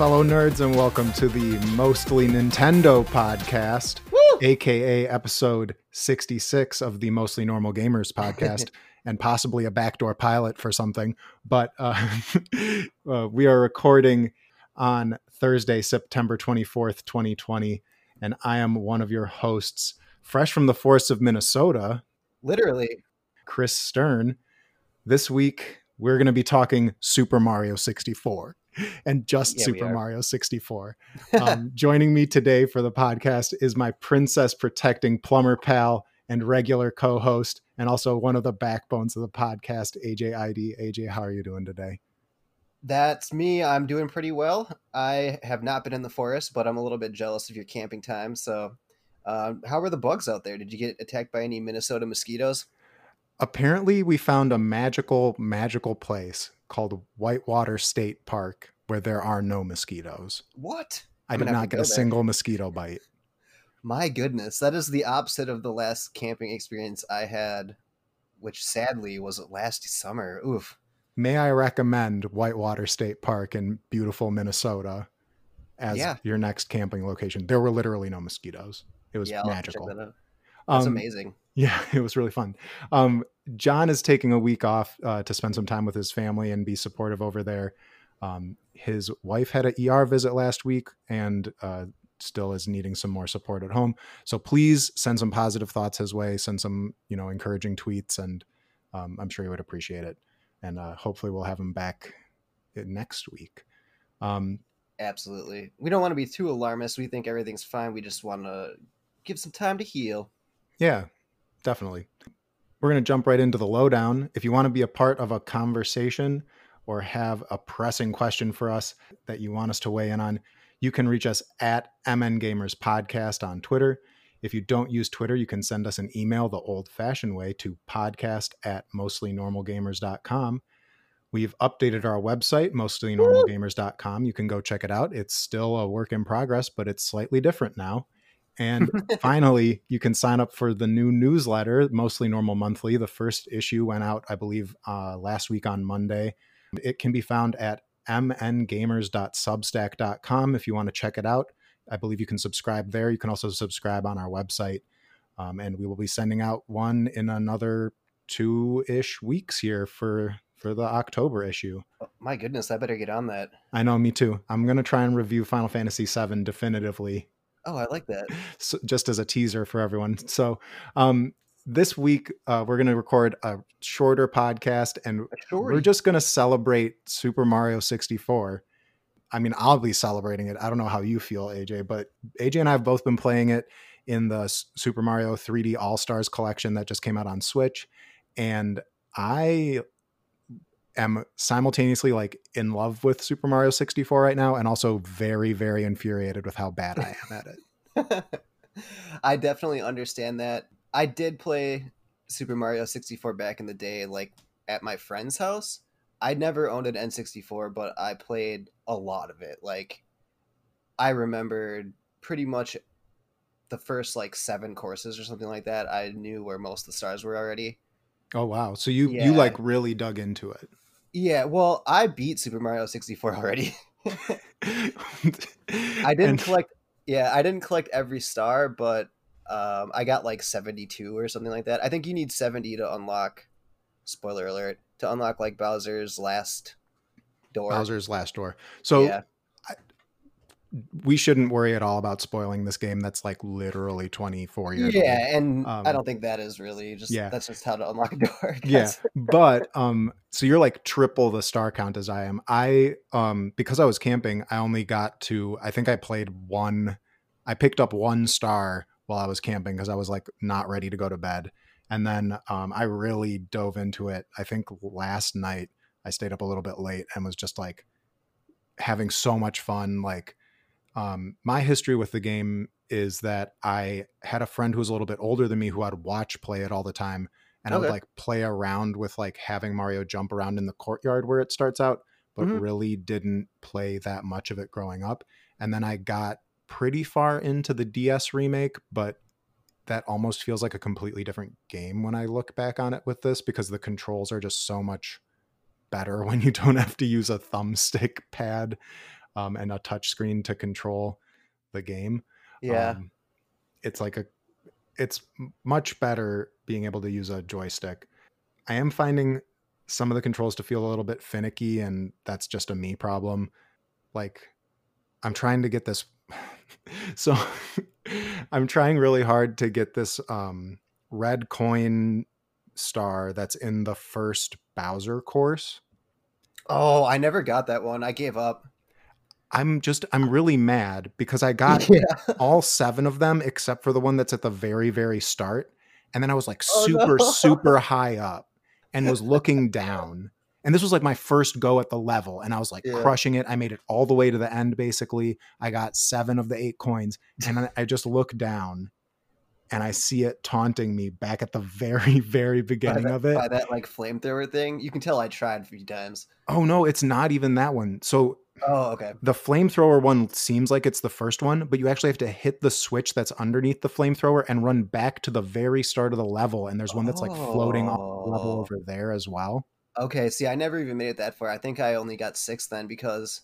Hello, fellow nerds, and welcome to the Mostly Nintendo podcast, aka episode 66 of the Mostly Normal Gamers podcast, and possibly a backdoor pilot for something. But uh, uh, we are recording on Thursday, September 24th, 2020, and I am one of your hosts, fresh from the forests of Minnesota, Literally. Chris Stern. This week, we're going to be talking Super Mario 64 and just Yeah, Super. Mario 64. Um, joining me today for the podcast is my princess protecting plumber pal and regular co host, and also one of the backbones of the podcast, AJ Eide. AJ, how are you doing today? That's me. I'm doing pretty well. I have not been in the forest, but I'm a little bit jealous of your camping time. So, um, how were the bugs out there? Did you get attacked by any Minnesota mosquitoes? Apparently, we found a magical, magical place called Whitewater State Park where there are no mosquitoes. What? I did not get a there. single mosquito bite. My goodness, that is the opposite of the last camping experience I had, which sadly was last summer. Oof. May I recommend Whitewater State Park in beautiful Minnesota as Yeah. your next camping location? There were literally no mosquitoes. It was yeah, I'll have to check magical. that. That's Um, amazing. Yeah, it was really fun. Um, John is taking a week off uh, to spend some time with his family and be supportive over there. Um, his wife had an ER visit last week and uh, still is needing some more support at home. So please send some positive thoughts his way. Send some, you know, encouraging tweets, and um, I'm sure he would appreciate it. And uh, hopefully, we'll have him back uh, next week. Um, Absolutely. We don't want to be too alarmist. We think everything's fine. We just want to give some time to heal. Yeah, definitely. We're going to jump right into the lowdown. If you want to be a part of a conversation or have a pressing question for us that you want us to weigh in on, you can reach us at MN Gamers Podcast on Twitter. If you don't use Twitter, you can send us an email the old fashioned way to podcast at mostlynormalgamers.com. We've updated our website, mostlynormalgamers.com. You can go check it out. It's still a work in progress, but it's slightly different now. And finally, you can sign up for the new newsletter, Mostly Normal Monthly. The first issue went out, I believe, uh, last week on Monday. It can be found at mngamers.substack.com if you want to check it out. I believe you can subscribe there. You can also subscribe on our website. Um, and we will be sending out one in another two ish weeks here for for the October issue. Oh, my goodness, I better get on that. I know, me too. I'm gonna try and review Final Fantasy VII definitively Oh, I like that. so just as a teaser for everyone. So um, this week uh, we're going to record a shorter podcast, and we're just going to celebrate Super Mario 64. I mean, I'll be celebrating it. I don't know how you feel, AJ, but AJ and I have both been playing it in the Super Mario 3D All Stars collection that just came out on Switch, and I am simultaneously like in love with Super Mario 64 right now, and also very, very infuriated with how bad I am at it. I definitely understand that. I did play Super Mario 64 back in the day, like at my friend's house. I never owned an N64, but I played a lot of it. Like, I remembered pretty much the first like seven courses or something like that. I knew where most of the stars were already. Oh wow! So you Yeah. you like really dug into it. Yeah, well, I beat Super Mario 64 already. I didn't collect. Yeah, I didn't collect every star, but um, I got like seventy-two or something like that. I think you need seventy to unlock. Spoiler alert! To unlock like Bowser's last door. Bowser's Last Door. So yeah, we shouldn't worry at all about spoiling this game. That's like literally twenty four years. yeah, old. and Um, I don't think that is really just. yeah. that's just how to unlock a door. Yeah, but um, so you're like triple the star count as I am. I um, because I was camping, I only got to. I think I played one. I picked up one star while I was camping because I was like not ready to go to bed, and then um, I really dove into it. I think last night I stayed up a little bit late and was just like having so much fun. Like um, my history with the game is that I had a friend who was a little bit older than me who I'd watch play it all the time and I would like play around with like having Mario jump around in the courtyard where it starts out, but Mhm. really didn't play that much of it growing up. And then I got pretty far into the DS remake, but that almost feels like a completely different game when I look back on it with this because the controls are just so much better when you don't have to use a thumbstick pad. Um, and a touch screen to control the game. Yeah. Um, it's like a it's much better being able to use a joystick. I am finding some of the controls to feel a little bit finicky and that's just a me problem. Like I'm trying to get this so I'm trying really hard to get this um red coin star that's in the first Bowser course. oh, I never got that one. I gave up. I'm just I'm really mad because I got yeah. all seven of them except for the one that's at the very very start and then i was like Oh, super no. super high up and was looking down and this was like my first go at the level and i was like Yeah. crushing it i made it all the way to the end basically i got seven of the eight coins and then i just look down and i see it taunting me back at the very very beginning that, of it by that like flamethrower thing. You can tell I tried a few times. oh no it's not even that one so Oh, okay. the flamethrower one seems like it's the first one, but you actually have to hit the switch that's underneath the flamethrower and run back to the very start of the level. And there's one that's like floating off the level Oh. over there as well. Okay, see, I never even made it that far. I think I only got six then because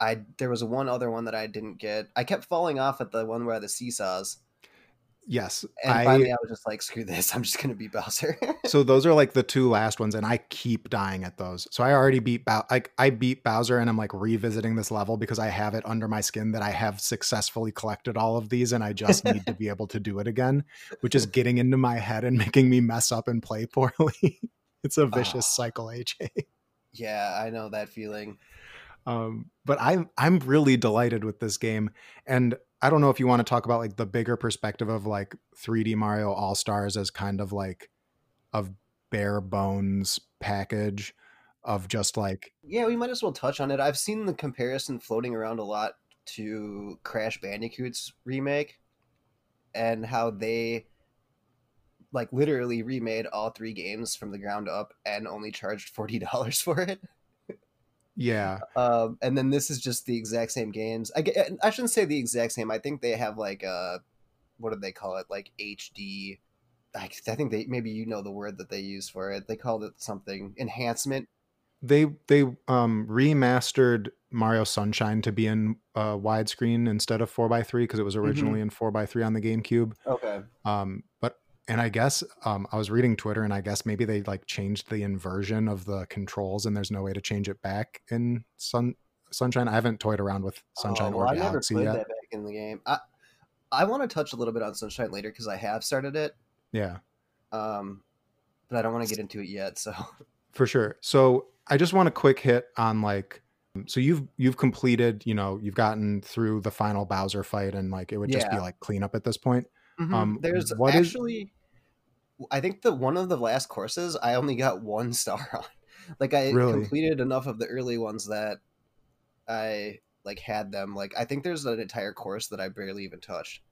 I there was one other one that I didn't get. I kept falling off at the one where the seesaws, Yes. and I, finally I was just like, "Screw this! I'm just gonna be Bowser." so those are like the two last ones, and I keep dying at those. So I already beat Bow- like I beat Bowser, and I'm like revisiting this level because I have it under my skin that I have successfully collected all of these, and I just need to be able to do it again, which is getting into my head and making me mess up and play poorly. it's a vicious Ah. cycle, AJ. yeah, I know that feeling. Um, but I'm I'm really delighted with this game, and I don't know if you want to talk about like the bigger perspective of like 3D Mario All Stars as kind of like of bare bones package of just like Yeah, we might as well touch on it. I've seen the comparison floating around a lot to Crash Bandicoot's remake and how they like literally remade all three games from the ground up and only charged $40 for it. Yeah Um, and then this is just the exact same games. I, I shouldn't say the exact same. I think they have like uh what do they call it? Like HD. I, I think they maybe you know the word that they use for it. They called it something enhancement. they they um remastered Mario Sunshine to be in uh, widescreen instead of 4x3 because it was originally in 4x3 on the GameCube. Okay. Um, but and I guess um, I was reading Twitter, and I guess maybe they like changed the inversion of the controls, and there's no way to change it back in Sun Sunshine. I haven't toyed around with Sunshine Oh, or well, I never Galaxy played yet. that back in the game. I I want to touch a little bit on Sunshine later because I have started it. Yeah, Um, but I don't want to get into it yet. So for sure. So I just want a quick hit on like. So you've you've completed, you know, you've gotten through the final Bowser fight, and like it would just be like cleanup at this point. Um, Mm-hmm. there's what is- actually, I think the one of the last courses I only got one star on. Like I Really? completed enough of the early ones that I like had them. Like I think there's an entire course that I barely even touched.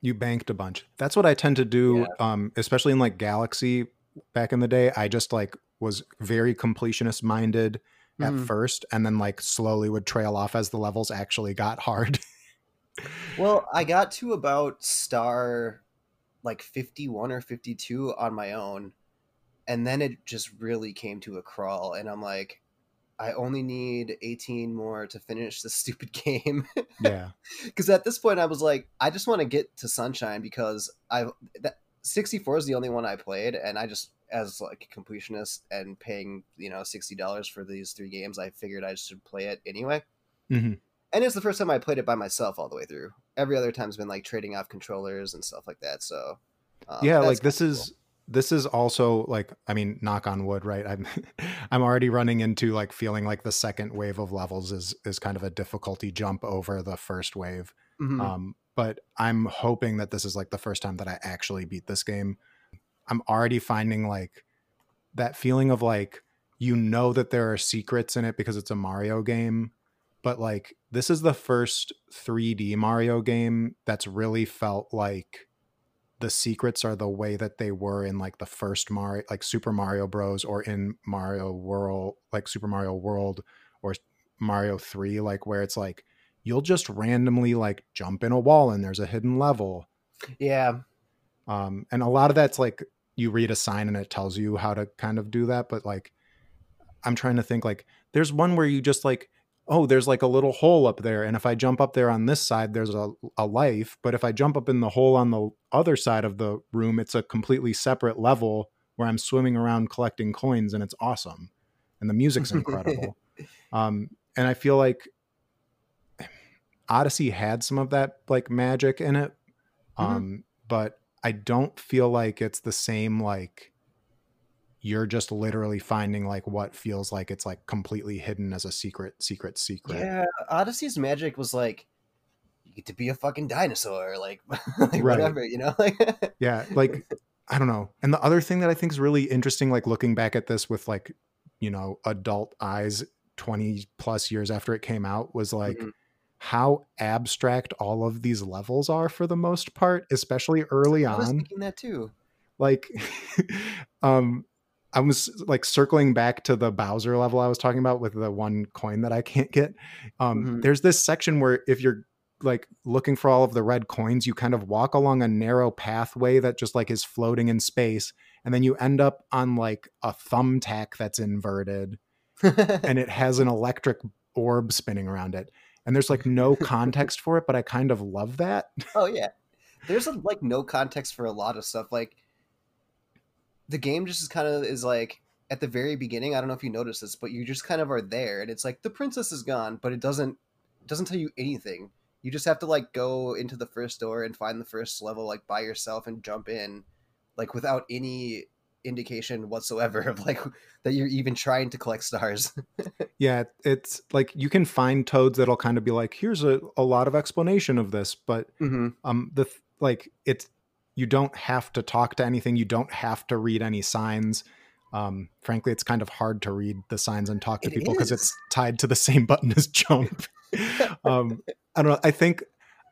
you banked a bunch. That's what I tend to do, um, especially in like Galaxy back in the day. I just like was very completionist minded at Mhm. first, and then like slowly would trail off as the levels actually got hard. Well, I got to about star like 51 or 52 on my own. And then it just really came to a crawl. And I'm like, I only need 18 more to finish this stupid game. yeah, Because at this point, I was like, I just want to get to Sunshine because I that 64 is the only one I played. And I just, as like a completionist and paying, you know, $60 for these three games, I figured I should play it anyway Mhm. And it's the first time I played it by myself all the way through. Every other time's been like trading off controllers and stuff like that. So, um, yeah. Like this kinda is this is also like I mean, knock on wood, right? I'm I'm already running into like feeling like the second wave of levels is is kind of a difficulty jump over the first wave. cool. Mhm. Um, but I'm hoping that this is like the first time that I actually beat this game. I'm already finding like that feeling of like you know that there are secrets in it because it's a Mario game, but like this is the first 3D Mario game that's really felt like the secrets are the way that they were in like the first Mario like Super Mario Bros. or in Mario World like Super Mario World or Mario 3 like where it's like you'll just randomly like jump in a wall and there's a hidden level. Yeah, um and a lot of that's like you read a sign and it tells you how to kind of do that but like i'm trying to think like there's one where you just like oh, there's like a little hole up there. And if I jump up there on this side, there's a, a life. But if I jump up in the hole on the other side of the room, it's a completely separate level where I'm swimming around collecting coins and it's awesome. And the music's incredible. um, and I feel like Odyssey had some of that like magic in it. Mhm. Um, but I don't feel like it's the same like you're just literally finding like what feels like it's like completely hidden as a secret, secret, secret. Yeah, Odyssey's magic was like you get to be a fucking dinosaur, like, like Right. whatever, you know. Like, yeah like i don't know and the other thing that i think is really interesting like looking back at this with like you know adult eyes 20 plus years after it came out was like Mhm. how abstract all of these levels are for the most part especially early I was on thinking that too. like um i was like circling back to the bowser level i was talking about with the one coin that i can't get um Mhm. there's this section where if you're like looking for all of the red coins you kind of walk along a narrow pathway that just like is floating in space and then you end up on like a thumbtack that's inverted and it has an electric orb spinning around it and there's like no context for it but i kind of love that oh yeah, there's like no context for a lot of stuff. Like the game just is kind of is like at the very beginning. I don't know if you noticed this, but you just kind of are there, and it's like the princess is gone, but it doesn't doesn't tell you anything. You just have to like go into the first door and find the first level like by yourself and jump in, like without any indication whatsoever of like that you're even trying to collect stars. Yeah, it's like you can find toads that'll kind of be like, here's a, a lot of explanation of this, but mm-hmm. um the like it's you don't have to talk to anything, you don't have to read any signs. Um frankly, it's kind of hard to read the signs and talk to It people because it's tied to the same button as jump. um I don't know, I think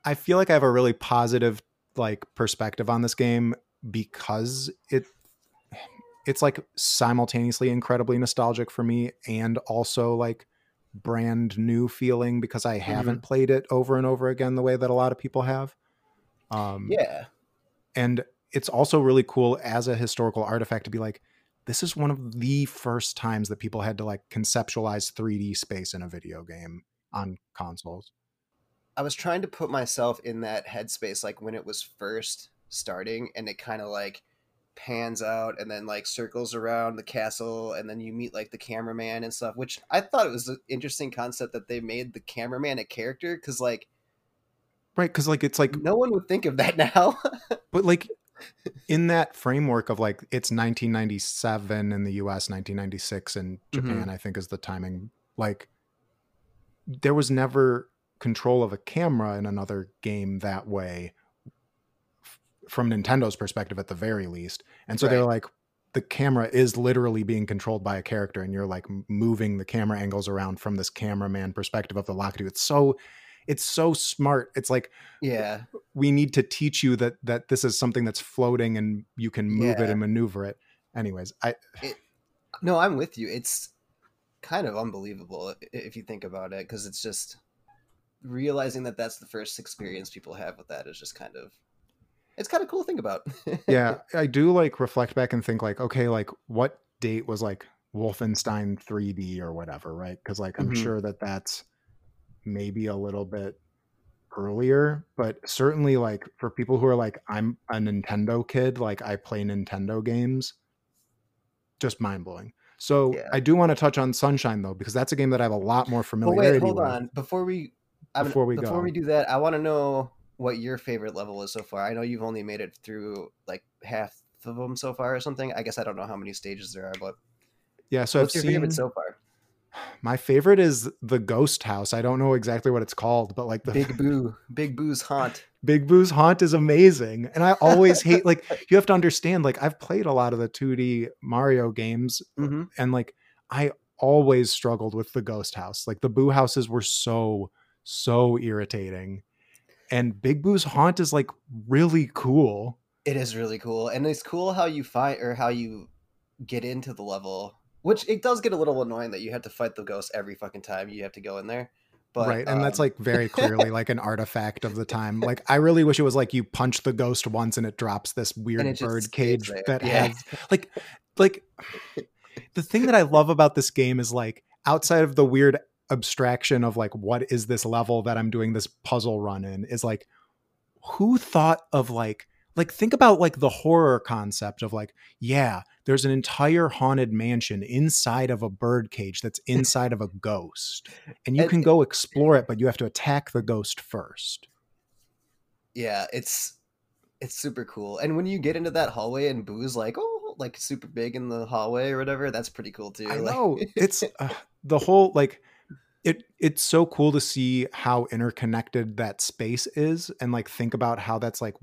I feel like I have a really positive like perspective on this game because it it's like simultaneously incredibly nostalgic for me and also like brand new feeling because I haven't played it over and over again the way that a lot of people have. Um, Yeah. And it's also really cool as a historical artifact to be like, this is one of the first times that people had to like conceptualize 3D space in a video game on consoles. I was trying to put myself in that headspace like when it was first starting and it kind of like pans out and then like circles around the castle and then you meet like the cameraman and stuff which I thought it was an interesting concept that they made the cameraman a character cuz like Right. Cause like it's like no one would think of that now. but like in that framework of like it's 1997 in the US, 1996 in Japan, mm-hmm. I think is the timing. Like there was never control of a camera in another game that way f- from Nintendo's perspective at the very least. And so they're like the camera is literally being controlled by a character and you're like moving the camera angles around from this cameraman perspective of the Lakitu. It's so it's so smart. It's like yeah. we need to teach you that that this is something that's floating and you can move it and maneuver it. Anyways, I it, No, I'm with you. It's kind of unbelievable if you think about it cuz it's just realizing that that's the first experience people have with that is just kind of it's kind of cool to think about. yeah, I do like reflect back and think like, okay, like what date was like Wolfenstein 3D or whatever, right? Because like I'm Mhm. sure that that's maybe a little bit earlier, but certainly like for people who are like, I'm a Nintendo kid, like I play Nintendo games, just mind blowing. So Yeah. I do want to touch on Sunshine though, because that's a game that I have a lot more But familiarity wait, hold with. on. Before we I'm, Before we before go. we do that, I want to know what your favorite level is so far. I know you've only made it through like half of them so far or something. I guess I don't know how many stages there are, but Yeah, so what's I've your seen favorite so far? My favorite is the Ghost House. I don't know exactly what it's called, but like the Big Boo, Big Boo's haunt. Big Boo's Haunt is amazing. And I always hate like you have to understand like I've played a lot of the 2D Mario games Mhm. and like I always struggled with the Ghost House. Like the Boo houses were so so irritating. And Big Boo's Haunt is like really cool. It is really cool, and it's cool how you find or how you get into the level. Which it does get a little annoying that you have to fight the ghost every fucking time you have to go in there. But right. And that's um, like very clearly like an artifact of the time. Like I really wish it was like you punch the ghost once and it drops this weird and it just bird cage that Yeah. has like like the thing that I love about this game is like outside of the weird abstraction of like what is this level that I'm doing this puzzle run in is like who thought of like like think about like the horror concept of like yeah there's an entire haunted mansion inside of a bird cage that's inside of a ghost and you And- can go explore it but you have to attack the ghost first Yeah, it's it's super cool. And when you get into that hallway and Boo's like, oh, like super big in the hallway or whatever, that's pretty cool too. i Like- know it's uh, the whole like it it's so cool to see how interconnected that space is and like think about how that's like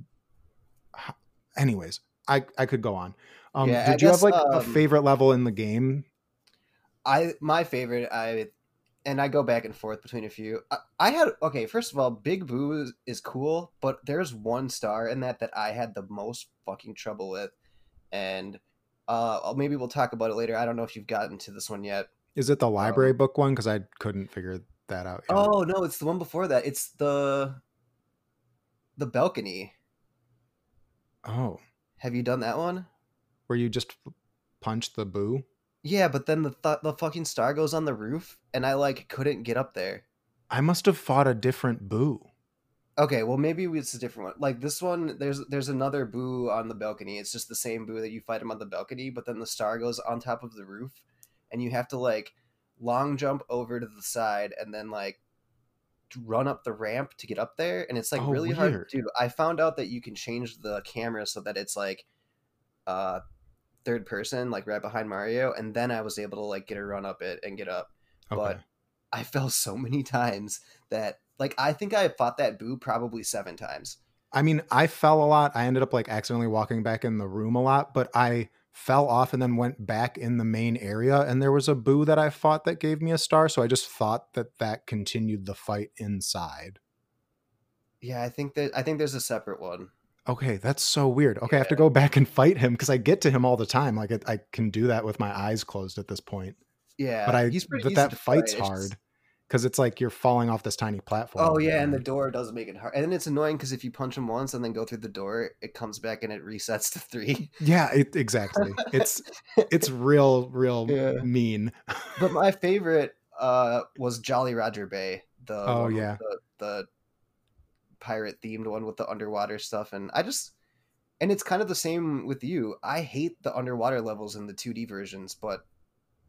h- anyways i i could go on um Yeah, I did you have guess, like a um, favorite level in the game I my favorite I and I go back and forth between a few. I, I had okay. First of all, Big Boo is, is cool, but there's one star in that that I had the most fucking trouble with, and uh maybe we'll talk about it later. I don't know if you've gotten to this one yet. is it the library book one because i couldn't figure that out yet. Oh no, it's the one before that. It's the the balcony. oh Have you done that one? where you just punch the boo Yeah, but then the th- the fucking star goes on the roof, and I like couldn't get up there. i must have fought a different boo Okay, well maybe it's a different one. Like this one, there's there's another boo on the balcony. It's just the same boo that you fight him on the balcony, but then the star goes on top of the roof, and you have to like long jump over to the side and then like run up the ramp to get up there, and it's like Oh, really weird. hard to do. I found out that you can change the camera so that it's like uh third person, like right behind Mario, and then I was able to like get a run up it and get up. okay But I fell so many times that like I think I fought that boo probably seven times. I mean, I fell a lot. I ended up like accidentally walking back in the room a lot, but I fell off and then went back in the main area and there was a boo that I fought that gave me a star, so I just thought that that continued the fight inside. Yeah, I think that I think there's a separate one. Okay, that's so weird. Okay, I have to go back and fight him because I get to him all the time. Like it, I can do that with my eyes closed at this point. Yeah, But I but that fight, fight's it's just- hard because it's like you're falling off this tiny platform. Oh yeah, and the door does make it hard, and then it's annoying because if you punch him once and then go through the door, it comes back and it resets to three. yeah, it, exactly. It's it's real, real Yeah. mean. But my favorite uh was Jolly Roger Bay. The oh yeah. the, the pirate themed one with the underwater stuff, and I just and it's kind of the same with you. I hate the underwater levels in the 2D versions, but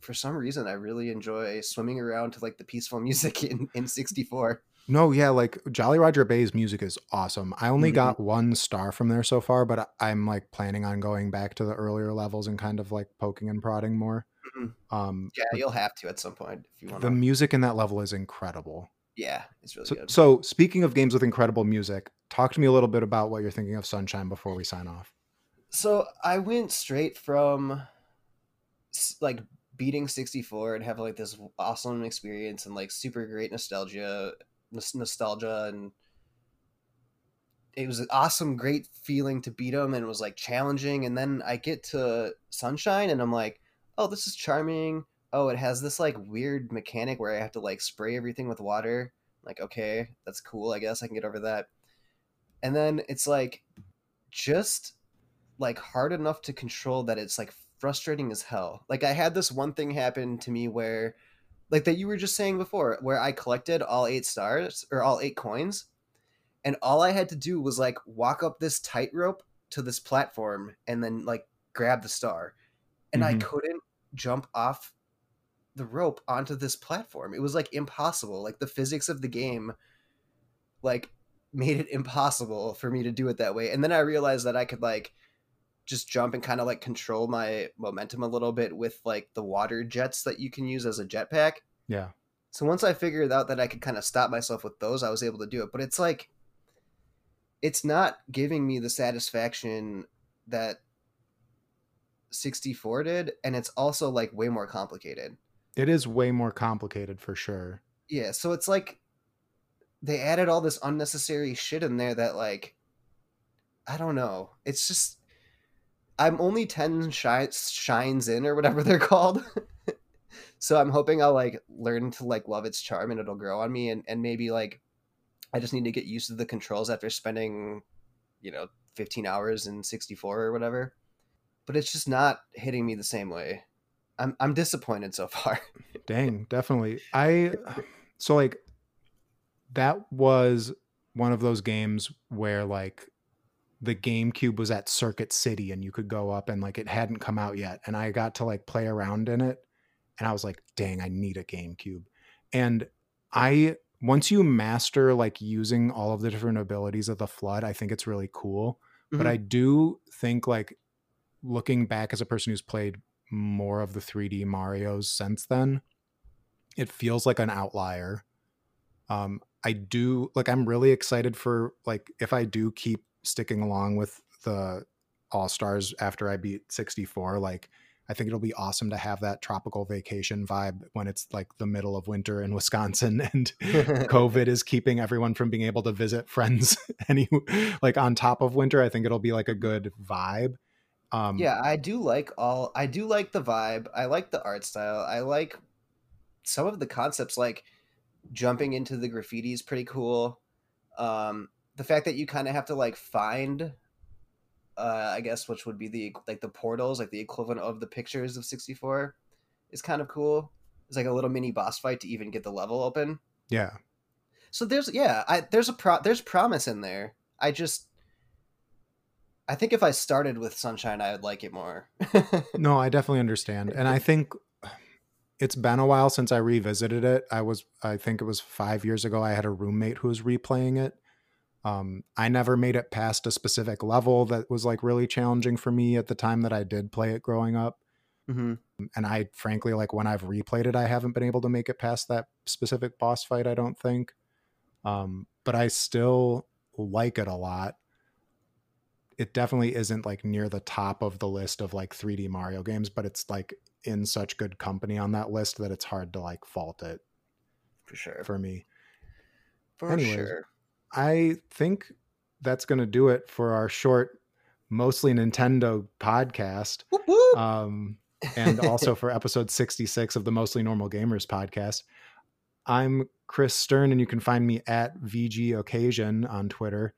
for some reason I really enjoy swimming around to like the peaceful music in in 64. No, yeah, like Jolly Roger Bay's music is awesome. I only Mhm. got one star from there so far, but I'm like planning on going back to the earlier levels and kind of like poking and prodding more. Mhm. Um, Yeah, you'll have to at some point if you want. the music in that level is incredible. Yeah, it's really So, good. so, speaking of games with incredible music, talk to me a little bit about what you're thinking of Sunshine before we sign off. So I went straight from like beating 64 and have like this awesome experience and like super great nostalgia, nos- nostalgia, and it was an awesome, great feeling to beat them and it was like challenging. And then I get to Sunshine and I'm like, oh, this is charming. Oh, it has this like weird mechanic where I have to like spray everything with water. Like, okay, that's cool. I guess I can get over that. And then it's like just like hard enough to control that it's like frustrating as hell. Like I had this one thing happen to me where like that you were just saying before where I collected all 8 stars or all 8 coins and all I had to do was like walk up this tightrope to this platform and then like grab the star. And I Mhm. couldn't jump off the rope onto this platform. It was like impossible. Like the physics of the game like made it impossible for me to do it that way. And then I realized that I could like just jump and kind of like control my momentum a little bit with like the water jets that you can use as a jetpack. Yeah. So once I figured out that I could kind of stop myself with those, I was able to do it. But it's like it's not giving me the satisfaction that 64 did and it's also like way more complicated. It is way more complicated for sure. Yeah, so it's like they added all this unnecessary shit in there that like I don't know. It's just I'm only 10 shi- shines in or whatever they're called. so I'm hoping I'll like learn to like love its charm and it'll grow on me and and maybe like I just need to get used to the controls after spending you know 15 hours in 64 or whatever. But it's just not hitting me the same way. I'm I'm disappointed so far. Dang, definitely. I so like that was one of those games where like the GameCube was at Circuit City and you could go up and like it hadn't come out yet and I got to like play around in it and I was like, "Dang, I need a GameCube." And I once you master like using all of the different abilities of the FLUDD, I think it's really cool. Mm-hmm. But I do think like looking back as a person who's played more of the 3D Mario's since then, it feels like an outlier. Um, I do like I'm really excited for like if I do keep sticking along with the All Stars after I beat 64, like I think it'll be awesome to have that tropical vacation vibe when it's like the middle of winter in Wisconsin and COVID is keeping everyone from being able to visit friends any like on top of winter. I think it'll be like a good vibe. Um, yeah, I do like all. I do like the vibe. I like the art style. I like some of the concepts, like jumping into the graffiti is pretty cool. Um, the fact that you kind of have to like find uh, I guess which would be the like the portals, like the equivalent of the pictures of 64 is kind of cool. It's like a little mini boss fight to even get the level open. Yeah. So there's yeah, I there's a pro there's promise in there. I just I think if I started with Sunshine, I would like it more. no, I definitely understand. And I think it's been a while since I revisited it. I was I think it was 5 years ago I had a roommate who was replaying it um, I never made it past a specific level that was like really challenging for me at the time that I did play it growing up. Mm-hmm. And I frankly, like when I've replayed it, I haven't been able to make it past that specific boss fight, I don't think. Um, but I still like it a lot. It definitely isn't like near the top of the list of like 3D Mario games, but it's like in such good company on that list that it's hard to like fault it. For sure. For me. For Anyways, sure. I think that's going to do it for our short, mostly Nintendo podcast. Um, and also for episode 66 of the Mostly Normal Gamers podcast. I'm Chris Stern, and you can find me at VG Occasion on Twitter.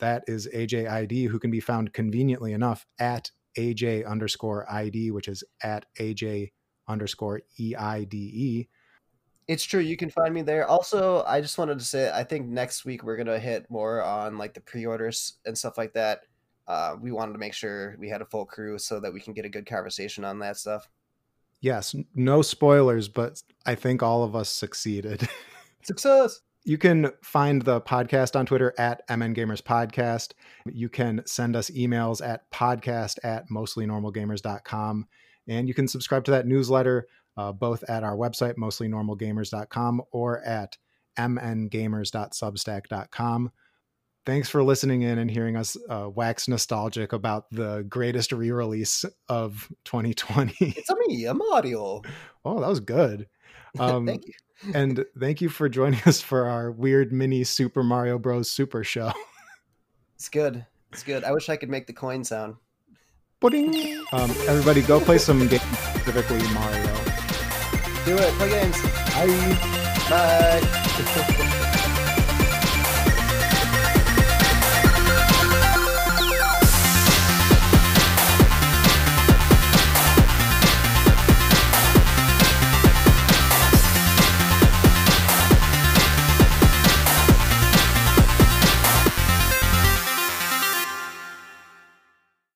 That is AJ Eide, who can be found conveniently enough at AJ underscore ID, which is at AJ underscore EIDE. It's true. You can find me there. Also, I just wanted to say, I think next week we're gonna hit more on like the pre-orders and stuff like that. Uh, we wanted to make sure we had a full crew so that we can get a good conversation on that stuff. Yes, no spoilers, but I think all of us succeeded. Success. You can find the podcast on Twitter at MN Gamers Podcast. You can send us emails at podcast at mostlynormalgamers.com. And you can subscribe to that newsletter uh, both at our website, mostlynormalgamers.com, or at mngamers.substack.com. Thanks for listening in and hearing us uh, wax nostalgic about the greatest re release of 2020. It's a me, a Mario. Oh, that was good. Um, thank you. and thank you for joining us for our weird mini Super Mario Bros. Super Show. It's good. It's good. I wish I could make the coin sound. Um, everybody, go play some games, specifically Mario. Do it. Play games. Bye. Bye.